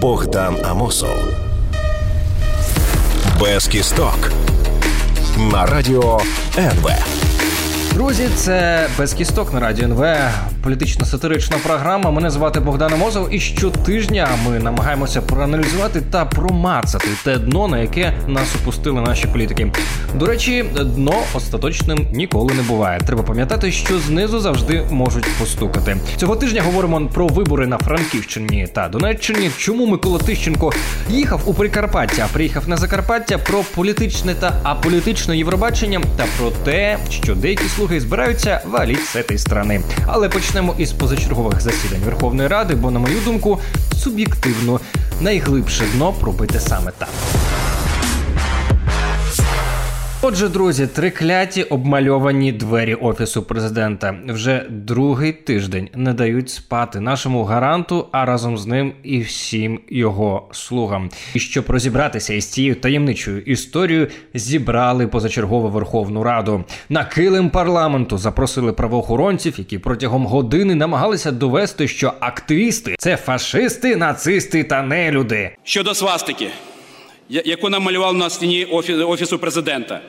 Богдан Амосов. Без кісток. На радіо НВ. Друзі, це без кісток на радіо НВ, політично-сатирична програма. Мене звати Богдан Мозов, і щотижня ми намагаємося проаналізувати та промацати те дно, на яке нас опустили наші політики. До речі, дно остаточним ніколи не буває. Треба пам'ятати, що знизу завжди можуть постукати. Цього тижня говоримо про вибори на Франківщині та Донеччині. Чому Микола Тищенко їхав у Прикарпаття, а приїхав на Закарпаття про політичне та аполітичне Євробачення та про те, що деякі слуги збираються валіть з цієї сторони. Але почнемо із позачергових засідань Верховної Ради, бо, на мою думку, суб'єктивно найглибше дно пробити саме там. Отже, друзі, трикляті обмальовані двері офісу президента вже другий тиждень не дають спати нашому гаранту, а разом з ним і всім його слугам. І щоб розібратися із цією таємничою історією, зібрали позачергову Верховну Раду. На килим парламенту запросили правоохоронців, які протягом години намагалися довести, що активісти це фашисти, нацисти та нелюди. Щодо свастики, яку намалював на стіні офі- офісу президента.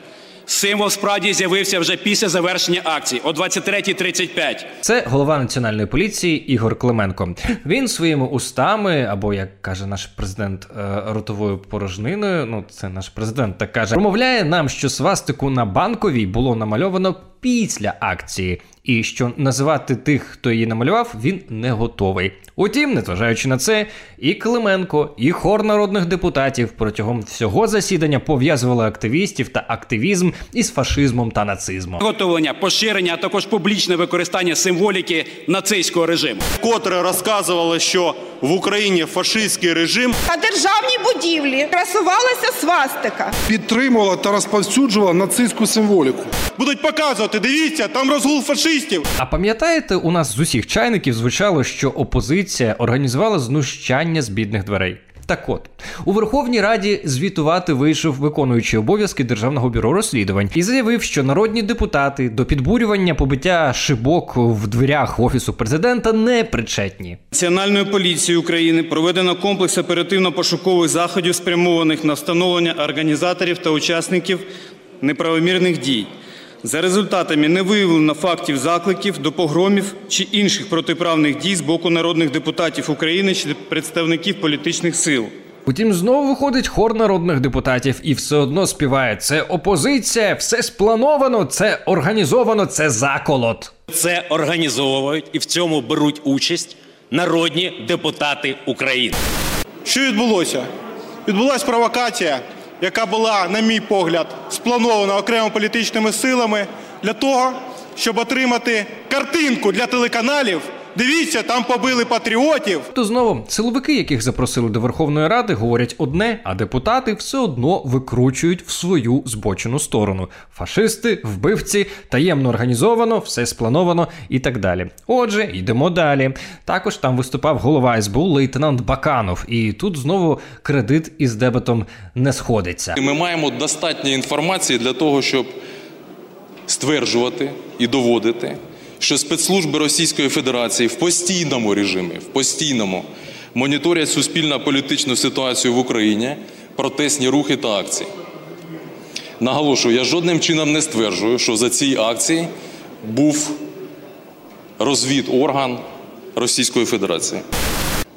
Символ справді з'явився вже після завершення акції о 23.35. Це голова національної поліції Ігор Клименко. Він своїми устами, або як каже наш президент, е, ротовою порожниною. Ну, це наш президент так каже, промовляє нам, що свастику на банковій було намальовано після акції, і що називати тих, хто її намалював, він не готовий. Утім, незважаючи на це, і Клименко, і хор народних депутатів протягом всього засідання пов'язували активістів та активізм із фашизмом та нацизмом. Виготовлення, поширення, а також публічне використання символіки нацистського режиму. Котре розказували, що в Україні фашистський режим. На державній будівлі красувалася свастика. підтримувала та розповсюджувала нацистську символіку. Будуть показувати, дивіться, там розгул фашистів. А пам'ятаєте, у нас з усіх чайників звучало, що опозиція організувала знущання з бідних дверей. Так от у Верховній Раді звітувати вийшов виконуючий обов'язки державного бюро розслідувань і заявив, що народні депутати до підбурювання побиття шибок в дверях офісу президента не причетні. Національною поліцією України проведено комплекс оперативно-пошукових заходів, спрямованих на встановлення організаторів та учасників неправомірних дій. За результатами не виявлено фактів закликів до погромів чи інших протиправних дій з боку народних депутатів України чи представників політичних сил. Утім, знову виходить хор народних депутатів і все одно співає: це опозиція, все сплановано, це організовано, це заколот. Це організовують і в цьому беруть участь народні депутати України. Що відбулося? Відбулася провокація, яка була, на мій погляд, спланована окремо політичними силами для того, щоб отримати картинку для телеканалів. Дивіться, там побили патріотів. То знову силовики, яких запросили до Верховної Ради, говорять одне, а депутати все одно викручують в свою збочену сторону. Фашисти, вбивці, таємно організовано, все сплановано і так далі. Отже, йдемо далі. Також там виступав голова СБУ лейтенант Баканов, і тут знову кредит із дебетом не сходиться. Ми маємо достатньо інформації для того, щоб стверджувати і доводити, що спецслужби Російської Федерації в постійному режимі, в постійному моніторять суспільно-політичну ситуацію в Україні, протестні рухи та акції. Наголошую, я жодним чином не стверджую, що за ці акції був розвідорган Російської Федерації.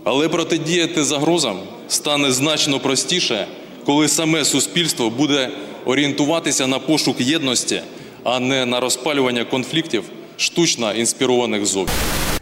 Але протидіяти загрозам стане значно простіше, коли саме суспільство буде орієнтуватися на пошук єдності, а не на розпалювання конфліктів, штучно інспірованих зовні.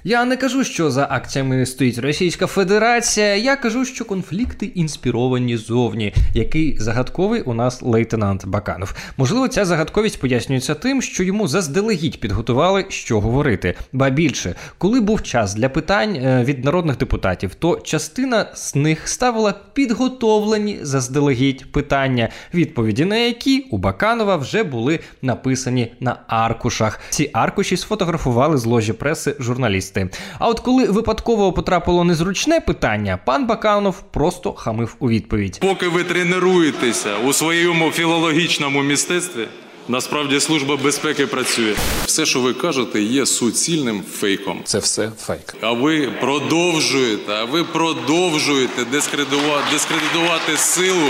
Я не кажу, що за акціями стоїть Російська Федерація. Я кажу, що конфлікти інспіровані зовні. Який загадковий у нас лейтенант Баканов. Можливо, ця загадковість пояснюється тим, що йому заздалегідь підготували, що говорити. Ба більше, коли був час для питань е, від народних депутатів, то частина з них ставила підготовлені заздалегідь питання, відповіді на які у Баканова вже були написані на аркушах. Ці аркуші сфотографували з ложі преси журналісти. А от коли випадково потрапило незручне питання, пан Баканов просто хамив у відповідь. Поки ви тренуєтеся у своєму філологічному мистецтві, Насправді служба безпеки працює. Все, що ви кажете, є суцільним фейком. Це все фейк. А ви продовжуєте, а ви продовжуєте дискредитувати, дискредитувати силу,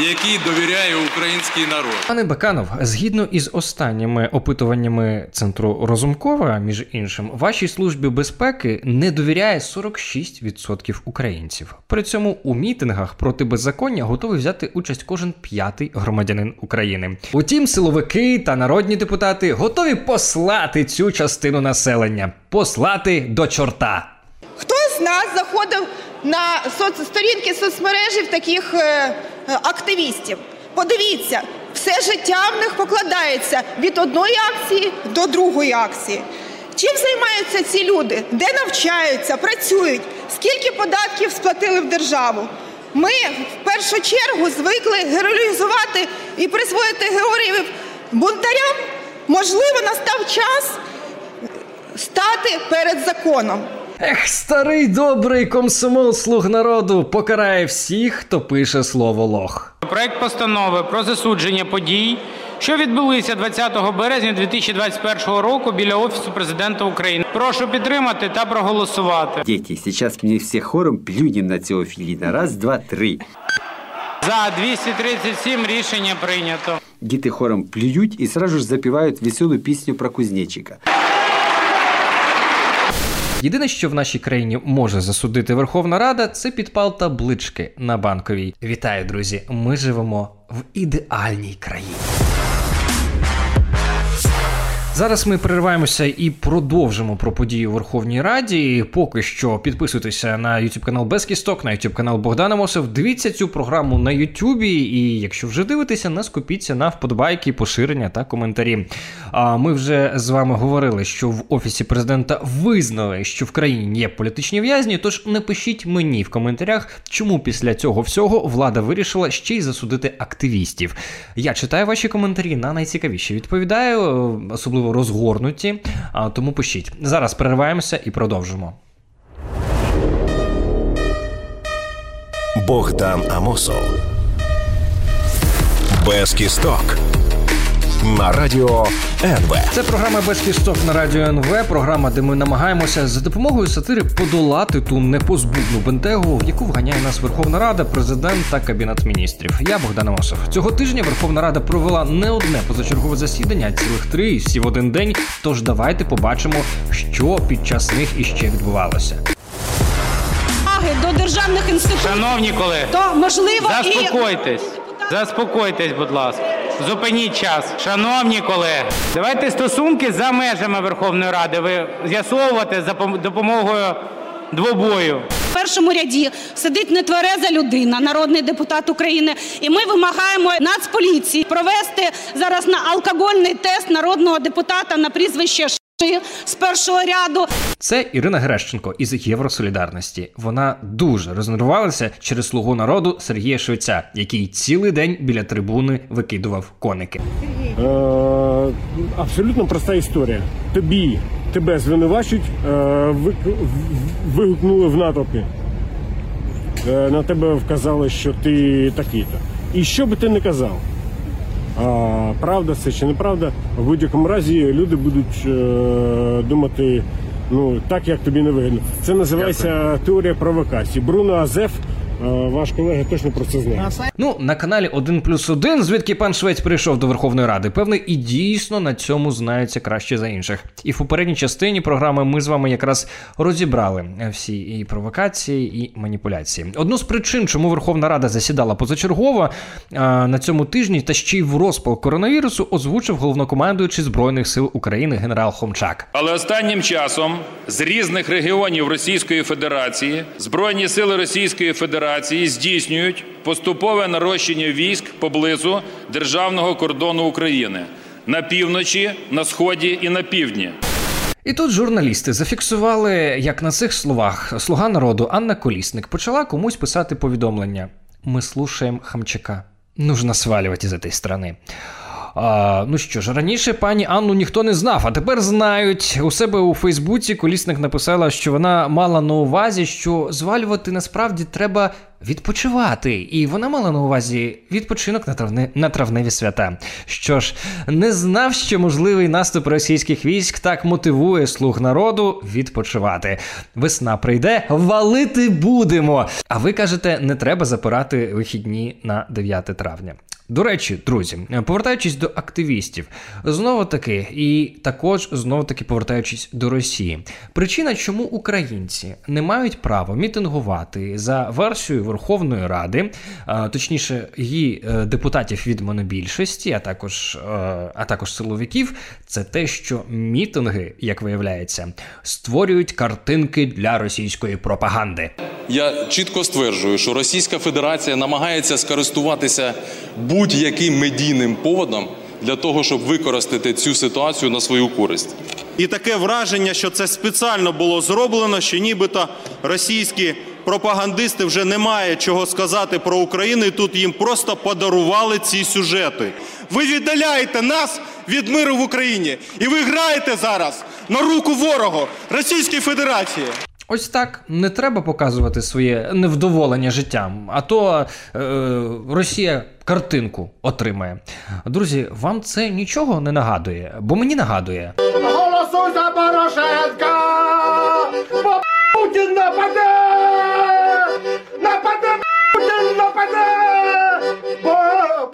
якій довіряє український народ. Пане Баканов, згідно із останніми опитуваннями центру Розумкова, між іншим, вашій службі безпеки не довіряє 46% українців. При цьому у мітингах проти беззаконня готовий взяти участь кожен п'ятий громадянин України. Утім, силовики та народні депутати готові послати цю частину населення, послати до чорта. Хто з нас заходив на соц... сторінки соцмережів таких е, е, активістів? Подивіться, все життя в них покладається від одної акції до другої акції. Чим займаються ці люди? Де навчаються, працюють? Скільки податків сплатили в державу? Ми в першу чергу звикли героїзувати і присвоїти героїв бунтарям. Можливо, настав час стати перед законом. Ех, старий добрий комсомол слуг народу покарає всіх, хто пише слово лох. Проект постанови про засудження подій, що відбулися 20 березня 2021 року біля Офісу президента України. Прошу підтримати та проголосувати. Дети, сейчас мне все хором плюнем на Теофилина. Раз, два, три. За 237 рішення прийнято. Діти хором плюють і сразу ж запівають веселу пісню про кузнечика. Єдине, що в нашій країні може засудити Верховна Рада, це підпал таблички на банковій. Вітаю, друзі! Ми живемо в ідеальній країні. Зараз ми перериваємося і продовжимо про події у Верховній Раді. Поки що підписуйтеся на YouTube канал Без Кісток, на YouTube канал Богдана Мосов. Дивіться цю програму на Ютубі. І якщо вже дивитеся, не скупіться на вподобайки, поширення та коментарі. А ми вже з вами говорили, що в офісі президента визнали, що в країні є політичні в'язні. Тож напишіть мені в коментарях, чому після цього всього влада вирішила ще й засудити активістів. Я читаю ваші коментарі на найцікавіші. Відповідаю, особливо розгорнуті. А, тому пишіть. Зараз перериваємося і продовжимо. Богдан Амосов. Без кісток. На радіо НВ. Це програма без кісток на радіо НВ. Програма, де ми намагаємося за допомогою сатири подолати ту непозбудну бентегу, в яку вганяє нас Верховна Рада, президент та кабінет міністрів. Я Богдан Амосов. Цього тижня Верховна Рада провела не одне позачергове засідання, а цілих три і всі в один день. Тож давайте побачимо, що під час них іще відбувалося. до державних інституцій, Шановні колеги, то можливо і заспокойтесь. Заспокойтесь, будь ласка. Зупиніть час. Шановні колеги, давайте стосунки за межами Верховної Ради ви з'ясовувати за допомогою двобою. в першому ряді сидить нетвереза людина, народний депутат України. І ми вимагаємо Нацполіції провести зараз на алкогольний тест народного депутата на прізвище з першого ряду. Це Ірина Герещенко із Євросолідарності. Вона дуже рознервувалася через слугу народу Сергія Швеця, який цілий день біля трибуни викидував коники. Е, абсолютно проста історія. Тобі тебе звинувачують, е, ви- в- вигукнули в натовпі. Е, на тебе вказали, що ти такий-то. І що би ти не казав, а, правда це чи неправда, в будь-якому разі люди будуть е, думати ну, так, як тобі не вигідно. Це називається теорія провокації. Бруно Азеф, ваш колега точно про це знає. Ну, на каналі 1 плюс 1, звідки пан Швець прийшов до Верховної Ради, певний і дійсно на цьому знається краще за інших. І в попередній частині програми ми з вами якраз розібрали всі і провокації, і маніпуляції. Одну з причин, чому Верховна Рада засідала позачергово на цьому тижні, та ще й в розпал коронавірусу, озвучив головнокомандуючий збройних сил України генерал Хомчак. Але останнім часом з різних регіонів Російської Федерації Збройні сили Російської Федерації здійснюють поступове нарощення військ поблизу державного кордону України на півночі, на сході і на півдні. І тут журналісти зафіксували, як на цих словах слуга народу Анна Колісник почала комусь писати повідомлення: Ми слушаємо Хамчака. Нужно сваливать из этой страны. А, Ну що ж, раніше пані Анну ніхто не знав, а тепер знають. У себе у Фейсбуці колісник написала, що вона мала на увазі, що звалювати насправді треба відпочивати. І вона мала на увазі відпочинок на травне на травневі свята. Що ж, не знав, що можливий наступ російських військ так мотивує слуг народу відпочивати. Весна прийде, валити будемо. А ви кажете, не треба запирати вихідні на 9 травня. До речі, друзі, повертаючись до активістів, знову таки, і також знову таки повертаючись до Росії. Причина, чому українці не мають права мітингувати за версією Верховної Ради, точніше, її е, депутатів від монобільшості, а також е, а також силовиків, це те, що мітинги, як виявляється, створюють картинки для російської пропаганди. Я чітко стверджую, що Російська Федерація намагається скористуватися будь-яким медійним поводом для того, щоб використати цю ситуацію на свою користь. І таке враження, що це спеціально було зроблено, що нібито російські пропагандисти вже не мають чого сказати про Україну, і тут їм просто подарували ці сюжети. Ви віддаляєте нас від миру в Україні, і ви граєте зараз на руку ворогу Російської Федерації. Ось так не треба показувати своє невдоволення життям, а то е, Росія картинку отримає. Друзі, вам це нічого не нагадує, бо мені нагадує. Голосуй за Порошенка! Бо Путін нападе! Нападе Путін нападе! Бо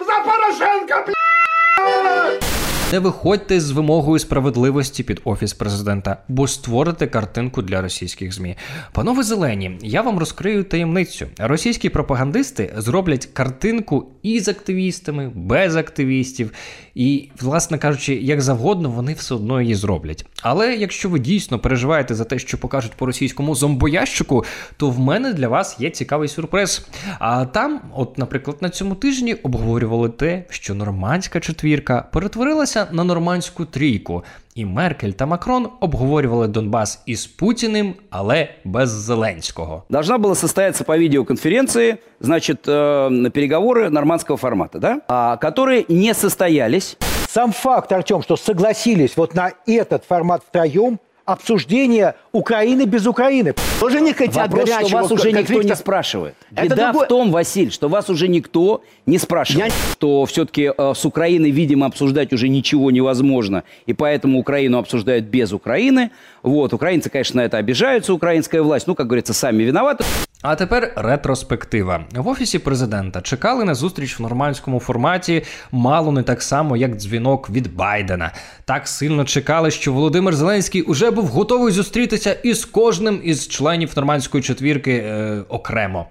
за Порошенка, бля! Не виходьте з вимогою справедливості під офіс президента, бо створите картинку для російських змі. Панове зелені, я вам розкрию таємницю. Російські пропагандисти зроблять картинку і з активістами, без активістів, і, власне кажучи, як завгодно, вони все одно її зроблять. Але якщо ви дійсно переживаєте за те, що покажуть по російському зомбоящику, то в мене для вас є цікавий сюрприз. А там, от, наприклад, на цьому тижні обговорювали те, що нормандська четвірка перетворилася на нормандську трійку, і Меркель та Макрон обговорювали Донбас із Путіним, але без Зеленського. Должна была состояться по видеоконференции, значит, э, переговоры нормандского формата, да, а, которые не состоялись. Сам факт, Артем, что согласились вот на этот формат втроем, обсуждение Украины без Украины. Тоже не хотят Вопрос, что вас уже никто не спрашивает. Это Беда другой... в том, Василь, что вас уже никто не спрашивает. Я... Что все-таки э, с Украиной, видимо, обсуждать уже ничего невозможно. И поэтому Украину обсуждают без Украины. Вот, украинцы, конечно, на это обижаются, украинская власть. Ну, как говорится, сами виноваты. А тепер ретроспектива в офісі президента чекали на зустріч в нормандському форматі, мало не так само, як дзвінок від Байдена. Так сильно чекали, що Володимир Зеленський уже був готовий зустрітися із кожним із членів нормандської четвірки е, окремо.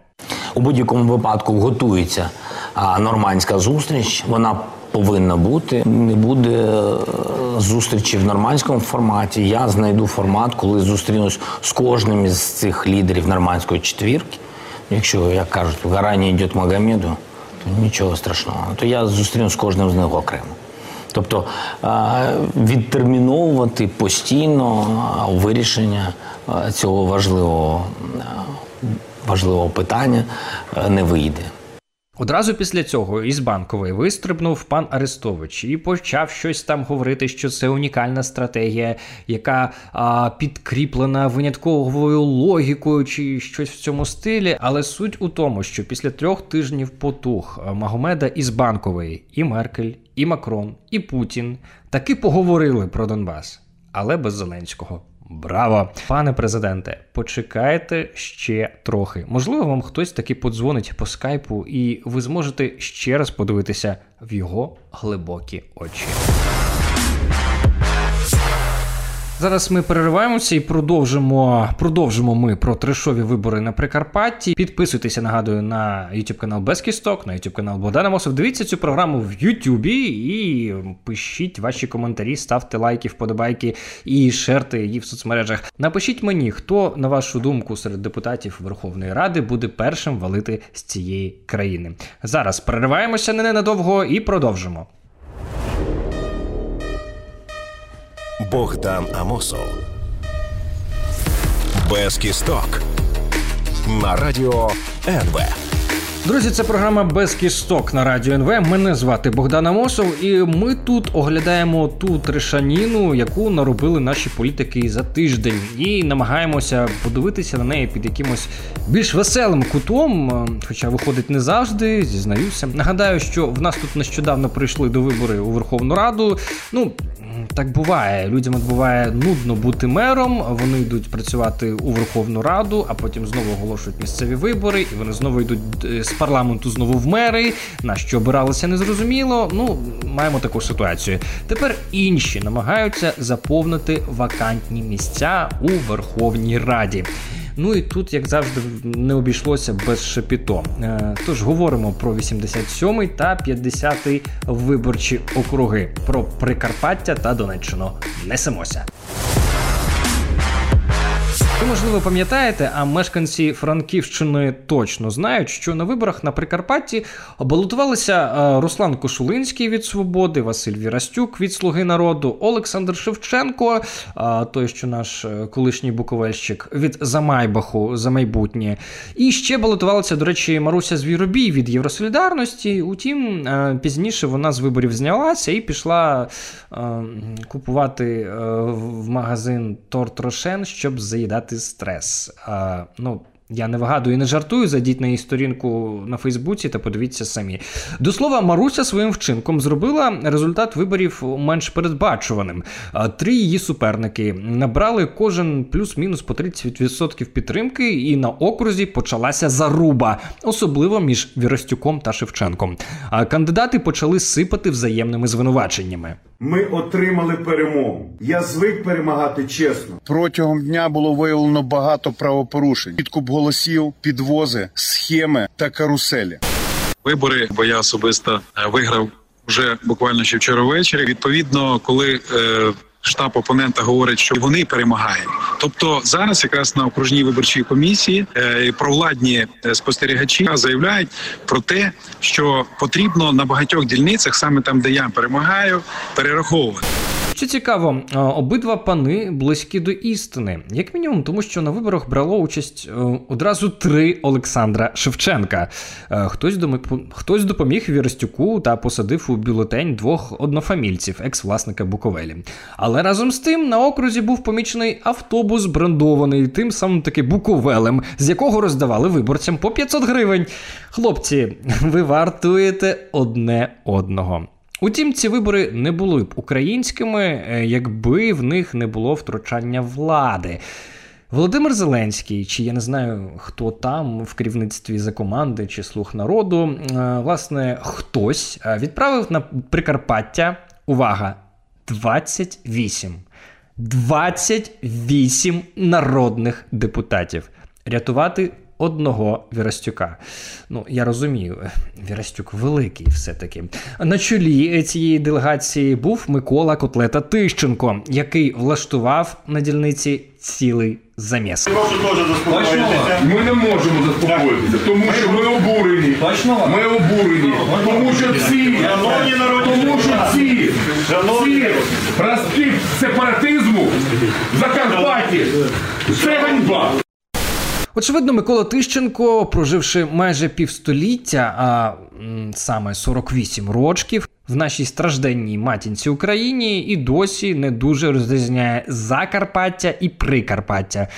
У будь-якому випадку готується нормандська зустріч. Вона повинна бути. Не буде е, зустрічі в нормандському форматі. Я знайду формат, коли зустрінусь з кожним із цих лідерів нормандської четвірки. Якщо, як кажуть, гора не йде Магомеду, то нічого страшного. То я зустрінусь з кожним з них окремо. Тобто відтерміновувати постійно вирішення цього важливого важливого питання не вийде. Одразу після цього із банкової вистрибнув пан Арестович і почав щось там говорити, що це унікальна стратегія, яка а, підкріплена винятковою логікою чи щось в цьому стилі. Але суть у тому, що після трьох тижнів потух Магомеда із банкової і Меркель, і Макрон, і Путін таки поговорили про Донбас, але без Зеленського. Браво! Пане президенте, почекайте ще трохи. Можливо, вам хтось таки подзвонить по скайпу, і ви зможете ще раз подивитися в його глибокі очі. Зараз ми перериваємося і продовжимо. Продовжимо ми про трешові вибори на Прикарпатті. Підписуйтеся, нагадую, на YouTube канал Безкісток, на YouTube канал Богдана Мосов. Дивіться цю програму в Ютубі і пишіть ваші коментарі, ставте лайки, вподобайки і шерте її в соцмережах. Напишіть мені, хто, на вашу думку, серед депутатів Верховної Ради буде першим валити з цієї країни. Зараз перериваємося не ненадовго і продовжимо. Богдан Амосов. Без кісток. На радіо НВ. Друзі, це програма без кісток на радіо НВ. Мене звати Богдан Амосов, і ми тут оглядаємо ту трешаніну, яку наробили наші політики за тиждень, і намагаємося подивитися на неї під якимось більш веселим кутом. Хоча виходить не завжди, зізнаюся. Нагадаю, що в нас тут нещодавно прийшли до вибори у Верховну Раду. Ну так буває. Людям буває нудно бути мером. Вони йдуть працювати у Верховну Раду, а потім знову оголошують місцеві вибори, і вони знову йдуть е, з парламенту знову в мери. На що обиралися незрозуміло. Ну маємо таку ситуацію. Тепер інші намагаються заповнити вакантні місця у Верховній Раді. Ну і тут, як завжди, не обійшлося без шепіто. Е, тож говоримо про 87-й та 50-й виборчі округи, про Прикарпаття та Донеччину. Несемося. Ви, можливо, пам'ятаєте, а мешканці Франківщини точно знають, що на виборах на Прикарпатті балотувалися е, Руслан Кошулинський від Свободи, Василь Вірастюк від Слуги народу, Олександр Шевченко, той, що наш е, колишній буковельщик від Замайбаху за майбутнє. І ще балотувалася, до речі, Маруся Звіробій від Євросолідарності. Утім, е, пізніше вона з виборів знялася і пішла купувати в магазин Торт Рошен, щоб заїдати стрес. А, ну, я не вигадую і не жартую, зайдіть на її сторінку на Фейсбуці та подивіться самі. До слова, Маруся своїм вчинком зробила результат виборів менш передбачуваним. Три її суперники набрали кожен плюс-мінус по 30% підтримки, і на окрузі почалася заруба, особливо між Віростюком та Шевченком. Кандидати почали сипати взаємними звинуваченнями. Ми отримали перемогу. Я звик перемагати чесно. Протягом дня було виявлено багато правопорушень: підкуп голосів, підвози, схеми та каруселі. Вибори, бо я особисто е, виграв вже буквально ще вчора ввечері. Відповідно, коли е, штаб опонента говорить, що вони перемагають. Тобто зараз, якраз на окружній виборчій комісії, е, провладні е, спостерігачі заявляють про те, що потрібно на багатьох дільницях, саме там, де я перемагаю, перераховувати. Що цікаво, обидва пани близькі до істини, як мінімум, тому що на виборах брало участь одразу три Олександра Шевченка. Хтось хтось допоміг Віростюку та посадив у бюлетень двох однофамільців, екс-власника Буковелі. Але разом з тим на окрузі був помічений автобус, брендований тим самим таки Буковелем, з якого роздавали виборцям по 500 гривень. Хлопці, ви вартуєте одне одного. Утім, ці вибори не були б українськими, е, якби в них не було втручання влади. Володимир Зеленський, чи я не знаю, хто там в керівництві за команди чи слух народу, е, власне, хтось е, відправив на Прикарпаття увага 28. 28 народних депутатів рятувати одного Вірастюка. Ну, я розумію, Вірастюк великий все-таки. На чолі цієї делегації був Микола Котлета Тищенко, який влаштував на дільниці цілий заміс. Ми не можемо заспокоїтися, тому що ми обурені. Ми обурені. Тому що ці, тому що ці, ці ростки сепаратизму в Закарпатті, це ганьба. Очевидно, Микола Тищенко, проживши майже півстоліття, а саме 48 років, в нашій стражденній матінці Україні і досі не дуже розрізняє Закарпаття і Прикарпаття.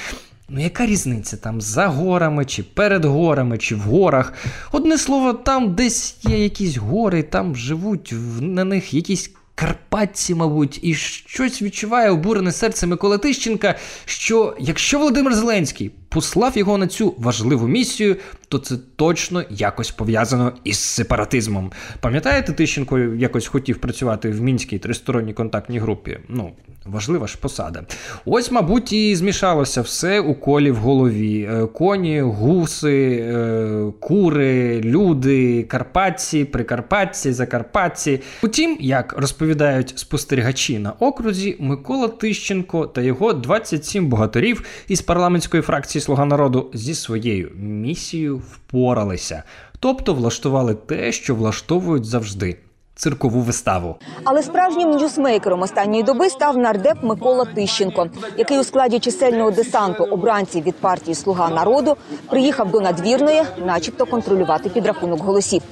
Ну, яка різниця там за горами, чи перед горами, чи в горах? Одне слово, там десь є якісь гори, там живуть на них якісь Карпатці, мабуть, і щось відчуває обурене серце Миколи Тищенка, що якщо Володимир Зеленський послав його на цю важливу місію, то це точно якось пов'язано із сепаратизмом. Пам'ятаєте, Тищенко якось хотів працювати в мінській тристоронній контактній групі? Ну, важлива ж посада. Ось, мабуть, і змішалося все у колі в голові: е, коні, гуси, е, кури, люди, карпатці, прикарпатці, закарпатці. Утім, як розповідають спостерігачі на окрузі, Микола Тищенко та його 27 богатирів із парламентської фракції Слуга народу зі своєю місією впоралися, тобто влаштували те, що влаштовують завжди циркову виставу. Але справжнім ньюсмейкером останньої доби став нардеп Микола Тищенко, який у складі чисельного десанту обранців від партії Слуга народу приїхав до надвірної, начебто контролювати підрахунок голосів.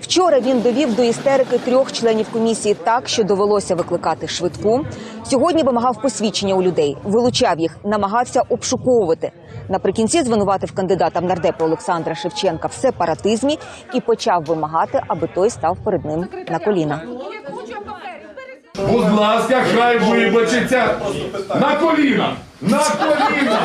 Вчора він довів до істерики трьох членів комісії так, що довелося викликати швидку. Сьогодні вимагав посвідчення у людей, вилучав їх, намагався обшуковувати. Наприкінці звинуватив кандидата в нардепи Олександра Шевченка в сепаратизмі і почав вимагати, аби той став перед ним на коліна. Будь ласка, хай вибачиться на коліна! На коліна!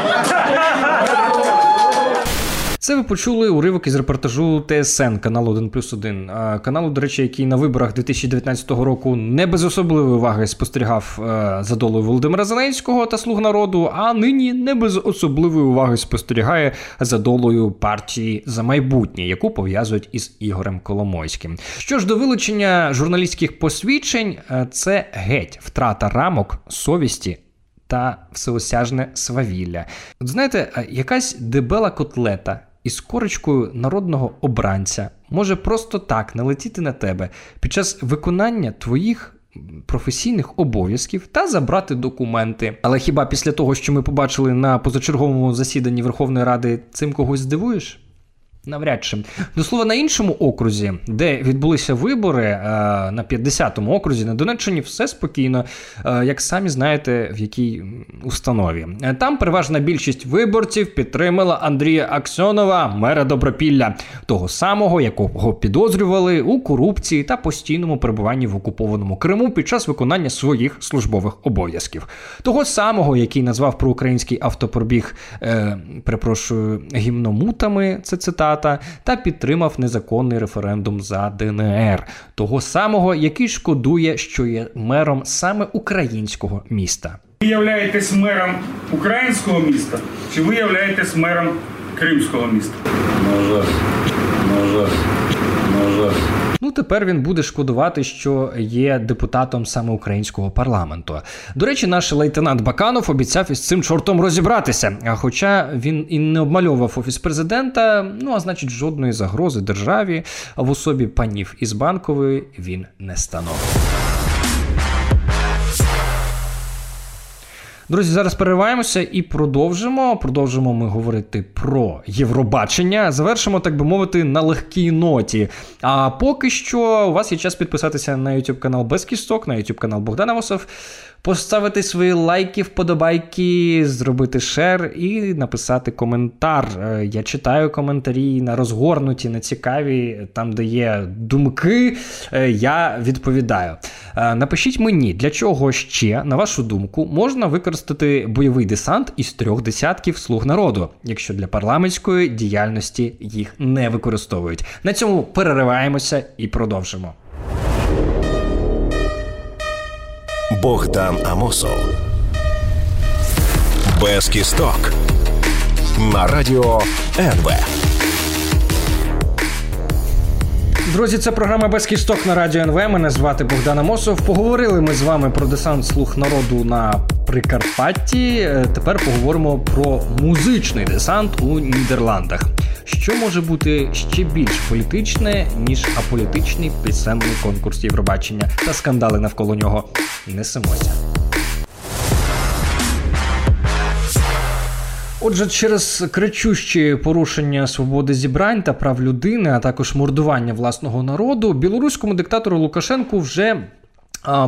Це ви почули уривок із репортажу ТСН каналу 1 плюс 1. Каналу, до речі, який на виборах 2019 року не без особливої уваги спостерігав е, за долою Володимира Зеленського та слуг народу, а нині не без особливої уваги спостерігає за долою партії за майбутнє, яку пов'язують із Ігорем Коломойським. Що ж до вилучення журналістських посвідчень, е, це геть втрата рамок совісті. Та всеосяжне свавілля. От знаєте, якась дебела котлета із корочкою народного обранця може просто так налетіти на тебе під час виконання твоїх. Професійних обов'язків та забрати документи. Але хіба після того, що ми побачили на позачерговому засіданні Верховної Ради, цим когось здивуєш? Навряд чи до слова на іншому окрузі, де відбулися вибори е, на 50-му окрузі на Донеччині, все спокійно, е, як самі знаєте, в якій установі. Там переважна більшість виборців підтримала Андрія Аксьонова, мера Добропілля, того самого, якого підозрювали у корупції та постійному перебуванні в окупованому Криму під час виконання своїх службових обов'язків. Того самого, який назвав проукраїнський автопробіг, е, перепрошую, гімномутами. Це цитата кандидата та підтримав незаконний референдум за ДНР, того самого, який шкодує, що є мером саме українського міста. Ви являєтесь мером українського міста, чи ви являєтесь мером кримського міста? На жаль, на жаль, на жаль. Ну, тепер він буде шкодувати, що є депутатом саме українського парламенту. До речі, наш лейтенант Баканов обіцяв із цим чортом розібратися. А хоча він і не обмальовував офіс президента, ну а значить, жодної загрози державі в особі панів із банкової він не становив. Друзі, зараз перериваємося і продовжимо. Продовжимо ми говорити про Євробачення. Завершимо, так би мовити, на легкій ноті. А поки що у вас є час підписатися на YouTube канал Без Кісток, на YouTube канал Богдана Восов поставити свої лайки, вподобайки, зробити шер і написати коментар. Е, я читаю коментарі на розгорнуті, на цікаві, там, де є думки, е, я відповідаю. Е, напишіть мені, для чого ще, на вашу думку, можна використати бойовий десант із трьох десятків слуг народу, якщо для парламентської діяльності їх не використовують. На цьому перериваємося і продовжимо. Богдан Амосов. Без кісток. На радіо НВ. Друзі, це програма без кісток на радіо НВ. Мене звати Богдан Амосов. Поговорили ми з вами про десант слух народу на Прикарпатті. Е, тепер поговоримо про музичний десант у Нідерландах що може бути ще більш політичне, ніж аполітичний пісенний конкурс Євробачення та скандали навколо нього. Несемося. Отже, через кричущі порушення свободи зібрань та прав людини, а також мордування власного народу, білоруському диктатору Лукашенку вже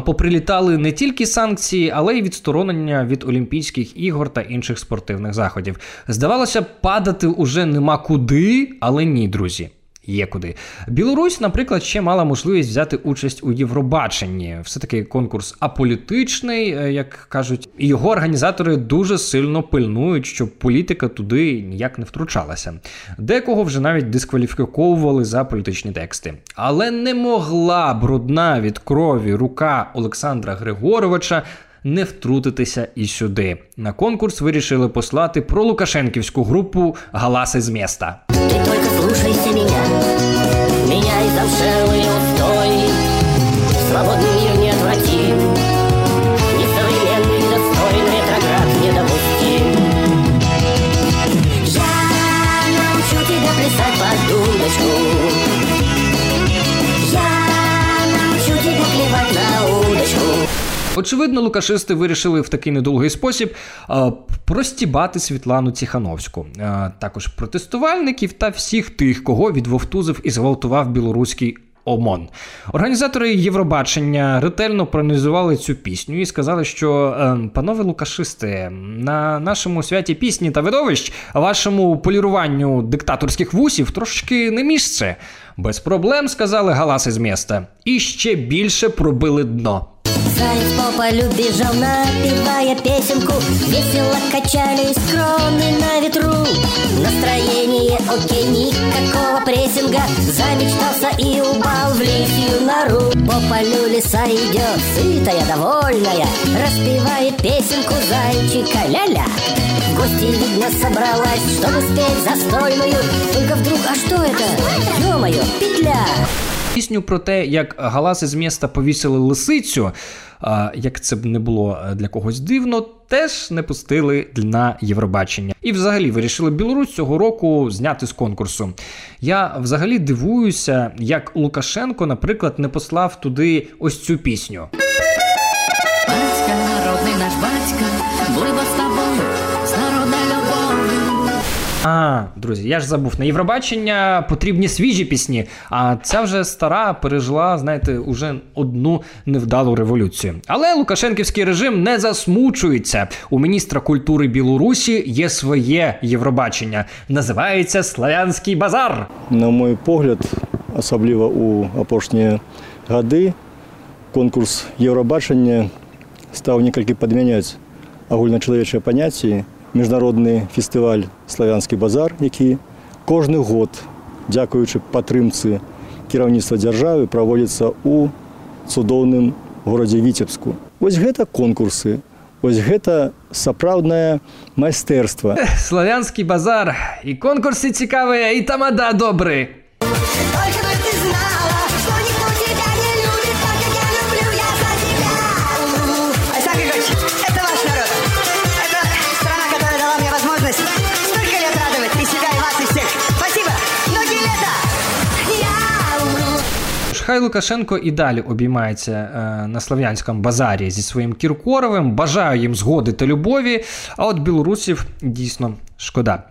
Поприлітали не тільки санкції, але й відсторонення від Олімпійських ігор та інших спортивних заходів. Здавалося, падати уже нема куди, але ні, друзі. Є куди. Білорусь, наприклад, ще мала можливість взяти участь у Євробаченні. Все-таки конкурс аполітичний, е, як кажуть, і його організатори дуже сильно пильнують, щоб політика туди ніяк не втручалася. Декого вже навіть дискваліфіковували за політичні тексти. Але не могла брудна від крові рука Олександра Григоровича. Не втрутитися і сюди. На конкурс вирішили послати про Лукашенківську групу Галаси з міста. Слушайся меня. Меняй замшелые устои Свободный Очевидно, лукашисти вирішили в такий недовгий спосіб простібати Світлану Ціхановську, також протестувальників та всіх тих, кого відвовтузив і зґвалтував білоруський ОМОН. Організатори Євробачення ретельно проаналізували цю пісню і сказали, що е, панове Лукашисти, на нашому святі пісні та видовищ, вашому поліруванню диктаторських вусів трошки не місце. Без проблем сказали галаси з міста. І ще більше пробили дно. Заяц по полю напевая песенку. Весело качались кроны на ветру. Настроение окей, никакого прессинга. Замечтался и упал в лисью нору. По полю идет, сытая, довольная. Распевает песенку зайчика ля-ля. Гости, видно, собралась, чтобы спеть застольную. Только вдруг, а что это? Ё-моё, петля! Пісню про те, як галаси з міста повісили лисицю, як це б не було для когось дивно, теж не пустили на Євробачення. І взагалі вирішили Білорусь цього року зняти з конкурсу. Я взагалі дивуюся, як Лукашенко, наприклад, не послав туди ось цю пісню. А, друзі, я ж забув на Євробачення потрібні свіжі пісні. А ця вже стара пережила, знаєте, уже одну невдалу революцію. Але Лукашенківський режим не засмучується. У міністра культури Білорусі є своє Євробачення. Називається Славянський базар. На мой погляд, особливо у апошнія гады, конкурс Євробачення став некалькі падмяняць агульначалавечыя паняцці міжнародны фестываль славянскі базар які кожны год дзякуючы падтрымцы кіраўніцтва дзяржавы праводзіцца у цудоўным горадзе віцебску вось гэта конкурсы вось гэта сапраўднае майстэрства Славянський базар. І конкурси цікаві, і тамада добрі. Хай Лукашенко і далі обіймається е, на Слов'янському базарі зі своїм Кіркоровим. Бажаю їм згоди та любові. А от білорусів дійсно шкода.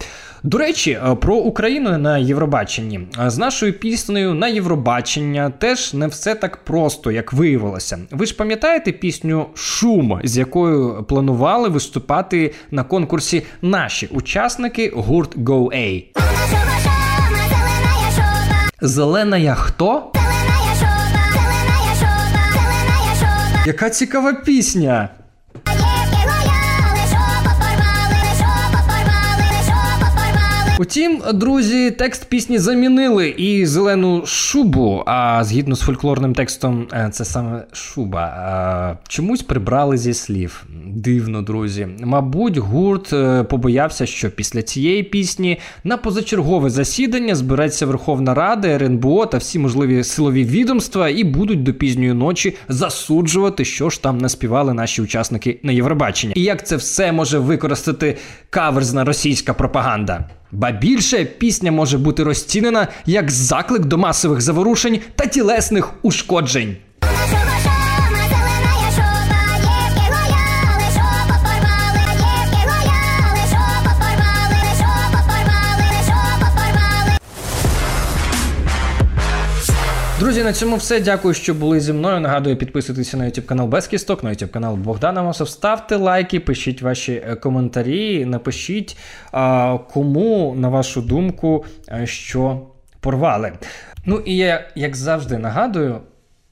До речі, е, про Україну на Євробаченні. Е, З нашою піснею на Євробачення теж не все так просто, як виявилося. Ви ж пам'ятаєте пісню Шум, з якою планували виступати на конкурсі наші учасники гурт Go-A? Зелена я хто? Яка цікава пісня! Утім, друзі, текст пісні замінили і зелену шубу. А згідно з фольклорним текстом, е, це саме шуба. А, чомусь прибрали зі слів. Дивно, друзі. Мабуть, гурт е, побоявся, що після цієї пісні на позачергове засідання збереться Верховна Рада, РНБО та всі можливі силові відомства і будуть до пізньої ночі засуджувати, що ж там наспівали наші учасники на Євробачення. І як це все може використати каверзна російська пропаганда. Ба більше пісня може бути розцінена як заклик до масових заворушень та тілесних ушкоджень. Друзі, на цьому все. Дякую, що були зі мною. Нагадую, підписуйтеся на YouTube канал Без Кісток, на YouTube канал Богдана Мосов. Ставте лайки, пишіть ваші е, коментарі, напишіть, кому, на вашу думку, е, що порвали. Ну і я, як завжди, нагадую.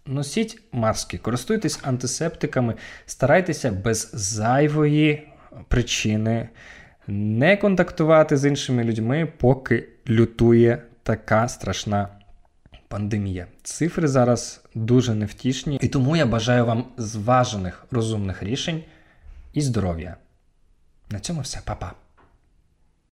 Носіть маски, користуйтесь антисептиками, старайтеся без зайвої причини не контактувати з іншими людьми, поки лютує така страшна пандемія. Цифри зараз дуже невтішні, і тому я бажаю вам зважених розумних рішень і здоров'я. На цьому все, Па-па.